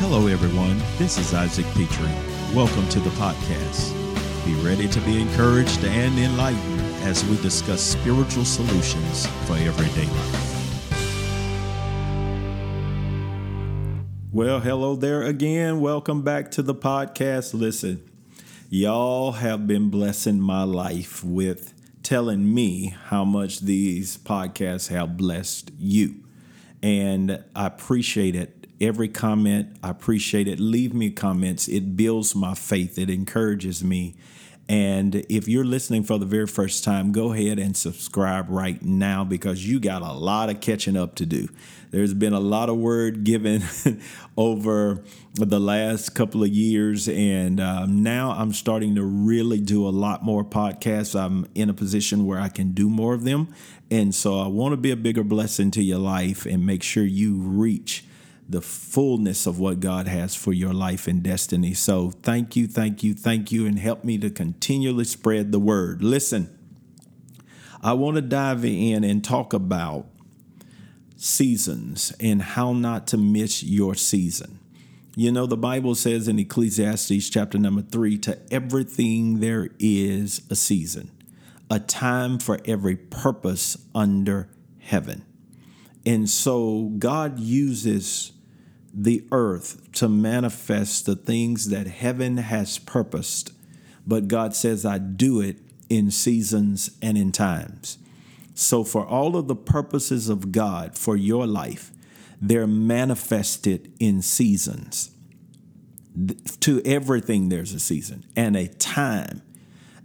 Hello, everyone. This is Isaac Pitre. Welcome to the podcast. Be ready to be encouraged and enlightened as we discuss spiritual solutions for everyday life. Well, hello there again. Welcome back to the podcast. Listen, y'all have been blessing my life with telling me how much these podcasts have blessed you. And I appreciate it every comment. I appreciate it. Leave me comments. It builds my faith, it encourages me. And if you're listening for the very first time, go ahead and subscribe right now because you got a lot of catching up to do. There's been a lot of word given over the last couple of years, and um, now I'm starting to really do a lot more podcasts. I'm in a position where I can do more of them. And so I want to be a bigger blessing to your life and make sure you reach the fullness of what God has for your life and destiny. So thank you, thank you, thank you, and help me to continually spread the word. Listen, I want to dive in and talk about seasons and how not to miss your season. You know, the Bible says in Ecclesiastes chapter number three to everything there is a season, a time for every purpose under heaven. And so God uses the earth to manifest the things that heaven has purposed. But God says, I do it in seasons and in times. So, for all of the purposes of God for your life, they're manifested in seasons. To everything, there's a season and a time,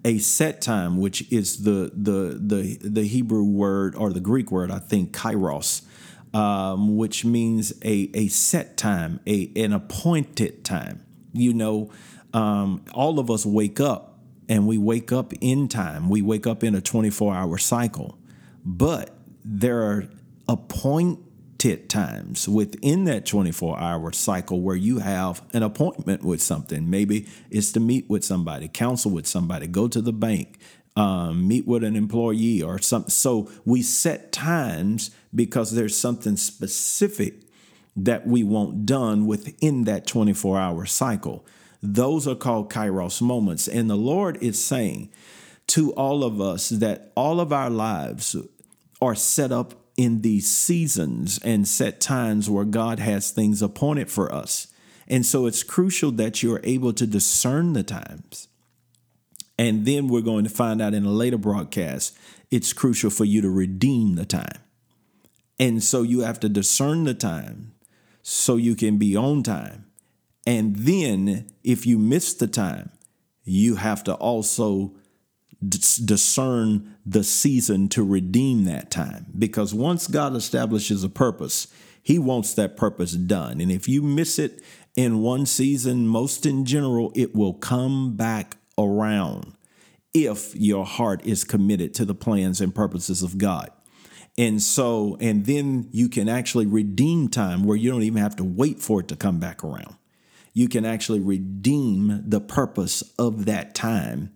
a set time, which is the the the the Hebrew word or the Greek word, I think, kairos, um, which means a, a set time, a, an appointed time. You know, um, all of us wake up and we wake up in time. We wake up in a 24 hour cycle, but there are appointed times within that 24 hour cycle where you have an appointment with something. Maybe it's to meet with somebody, counsel with somebody, go to the bank, um, meet with an employee or something. So we set times because there's something specific that we want done within that 24 hour cycle. Those are called kairos moments. And the Lord is saying to all of us that all of our lives are set up in these seasons and set times where God has things appointed for us. And so it's crucial that you're able to discern the times and then we're going to find out in a later broadcast, it's crucial for you to redeem the time. And so you have to discern the time so you can be on time. And then if you miss the time, you have to also discern the season to redeem that time. Because once God establishes a purpose, He wants that purpose done. And if you miss it in one season, most in general, it will come back around if your heart is committed to the plans and purposes of God. And so, and then you can actually redeem time where you don't even have to wait for it to come back around. You can actually redeem the purpose of that time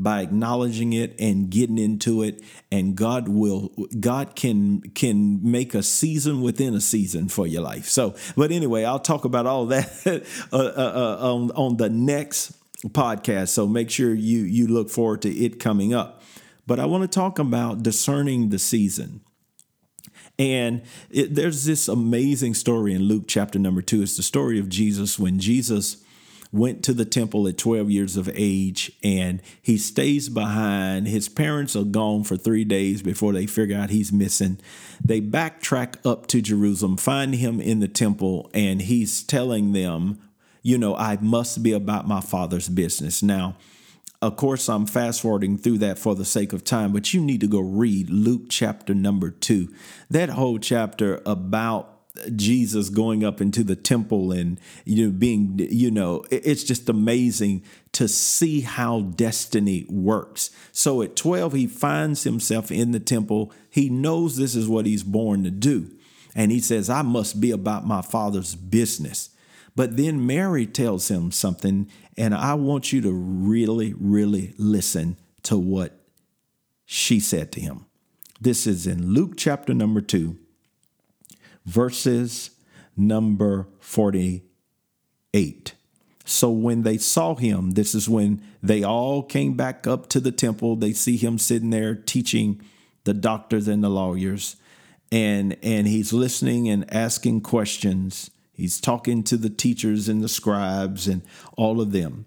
by acknowledging it and getting into it and God will God can can make a season within a season for your life. So, but anyway, I'll talk about all that uh, uh, uh, on on the next podcast. So make sure you you look forward to it coming up. But I want to talk about discerning the season. And it, there's this amazing story in Luke chapter number two. It's the story of Jesus when Jesus went to the temple at 12 years of age and he stays behind. His parents are gone for three days before they figure out he's missing. They backtrack up to Jerusalem, find him in the temple, and he's telling them you know, I must be about my father's business. Now, of course, I'm fast forwarding through that for the sake of time, but you need to go read Luke chapter number two. That whole chapter about Jesus going up into the temple and you know being you know it's just amazing to see how destiny works. So at 12 he finds himself in the temple. He knows this is what he's born to do. And he says I must be about my father's business. But then Mary tells him something, and I want you to really, really listen to what she said to him. This is in Luke chapter number two, verses number 48. So when they saw him, this is when they all came back up to the temple. They see him sitting there teaching the doctors and the lawyers and and he's listening and asking questions. He's talking to the teachers and the scribes and all of them.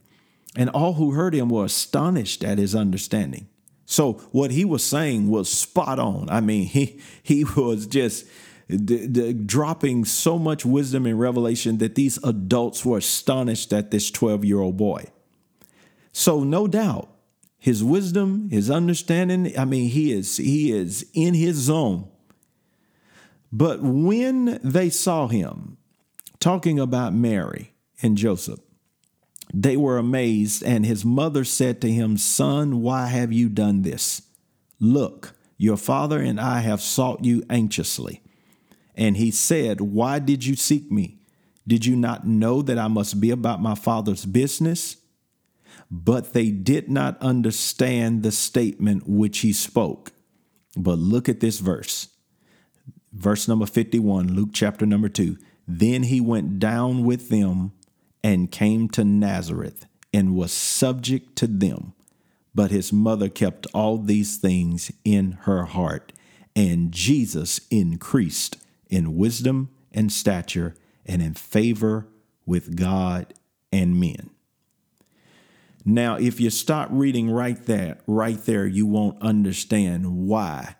And all who heard him were astonished at his understanding. So what he was saying was spot on. I mean, he he was just d- d- dropping so much wisdom and revelation that these adults were astonished at this 12-year-old boy. So no doubt his wisdom, his understanding, I mean, he is he is in his zone. But when they saw him talking about Mary and Joseph, they were amazed, and his mother said to him, Son, why have you done this? Look, your father and I have sought you anxiously. And he said, Why did you seek me? Did you not know that I must be about my father's business? But they did not understand the statement which he spoke. But look at this verse. Verse number 51, Luke chapter number 2. Then he went down with them and came to Nazareth and was subject to them. But his mother kept all these things in her heart. And Jesus increased in wisdom and stature and in favor with God and men. Now, if you stop reading right there, right there, you won't understand why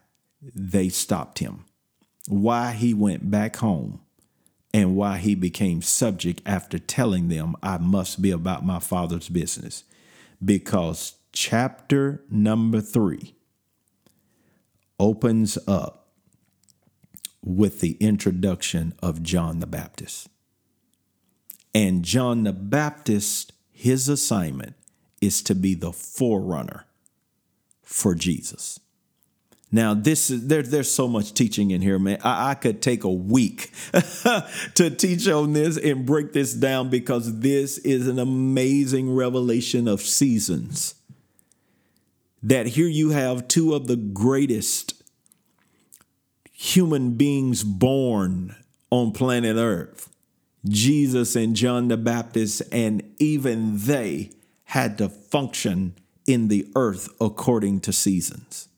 they stopped him why he went back home and why he became subject after telling them, I must be about my father's business. Because chapter number three opens up with the introduction of John the Baptist. And John the Baptist, his assignment is to be the forerunner for Jesus. Now, this is there, there's so much teaching in here, man. I, I could take a week to teach on this and break this down because this is an amazing revelation of seasons. That here you have two of the greatest human beings born on planet Earth Jesus and John the Baptist, and even they had to function in the earth according to seasons.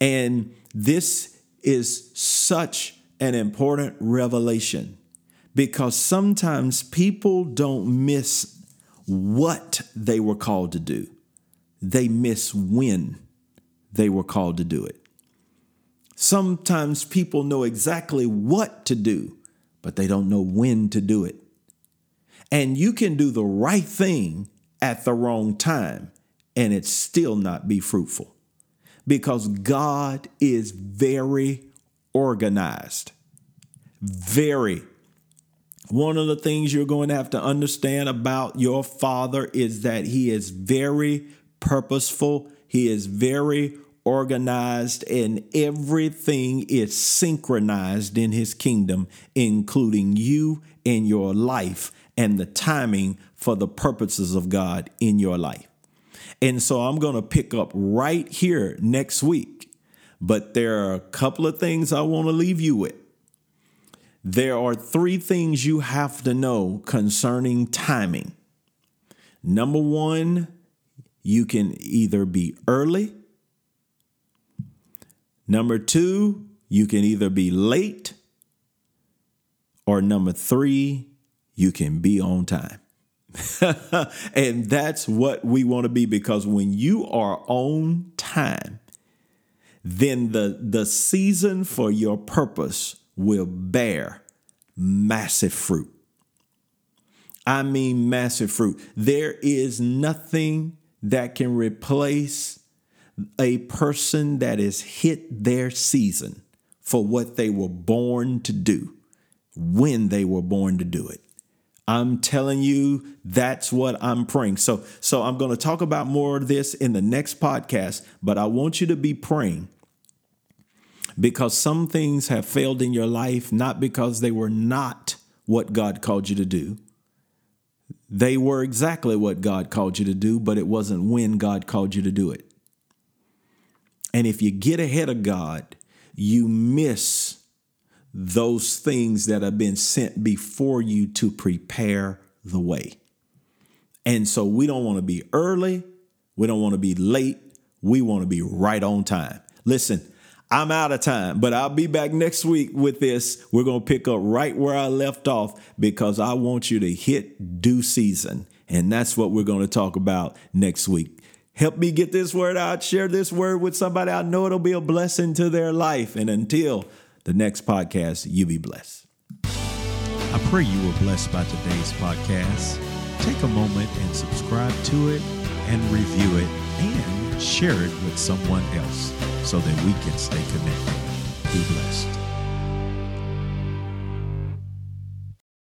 And this is such an important revelation because sometimes people don't miss what they were called to do, they miss when they were called to do it. Sometimes people know exactly what to do, but they don't know when to do it. And you can do the right thing at the wrong time and it still not be fruitful because God is very organized. Very. One of the things you're going to have to understand about your father is that he is very purposeful, he is very organized, and everything is synchronized in his kingdom, including you and your life and the timing for the purposes of God in your life. And so I'm going to pick up right here next week. But there are a couple of things I want to leave you with. There are three things you have to know concerning timing. Number one, you can either be early. Number two, you can either be late. Or number three, you can be on time. and that's what we want to be because when you are on time, then the, the season for your purpose will bear massive fruit. I mean, massive fruit. There is nothing that can replace a person that has hit their season for what they were born to do when they were born to do it. I'm telling you, that's what I'm praying. So, so I'm going to talk about more of this in the next podcast, but I want you to be praying because some things have failed in your life, not because they were not what God called you to do. They were exactly what God called you to do, but it wasn't when God called you to do it. And if you get ahead of God, you miss those things that have been sent before you to prepare the way. And so we don't want to be early, we don't want to be late, we want to be right on time. Listen, I'm out of time, but I'll be back next week with this. We're going to pick up right where I left off because I want you to hit due season. And that's what we're going to talk about next week. Help me get this word out. Share this word with somebody. I know it'll be a blessing to their life. And until the next podcast, you be blessed. I pray you were blessed by today's podcast. Take a moment and subscribe to it and review it and share it with someone else so that we can stay connected. Be blessed.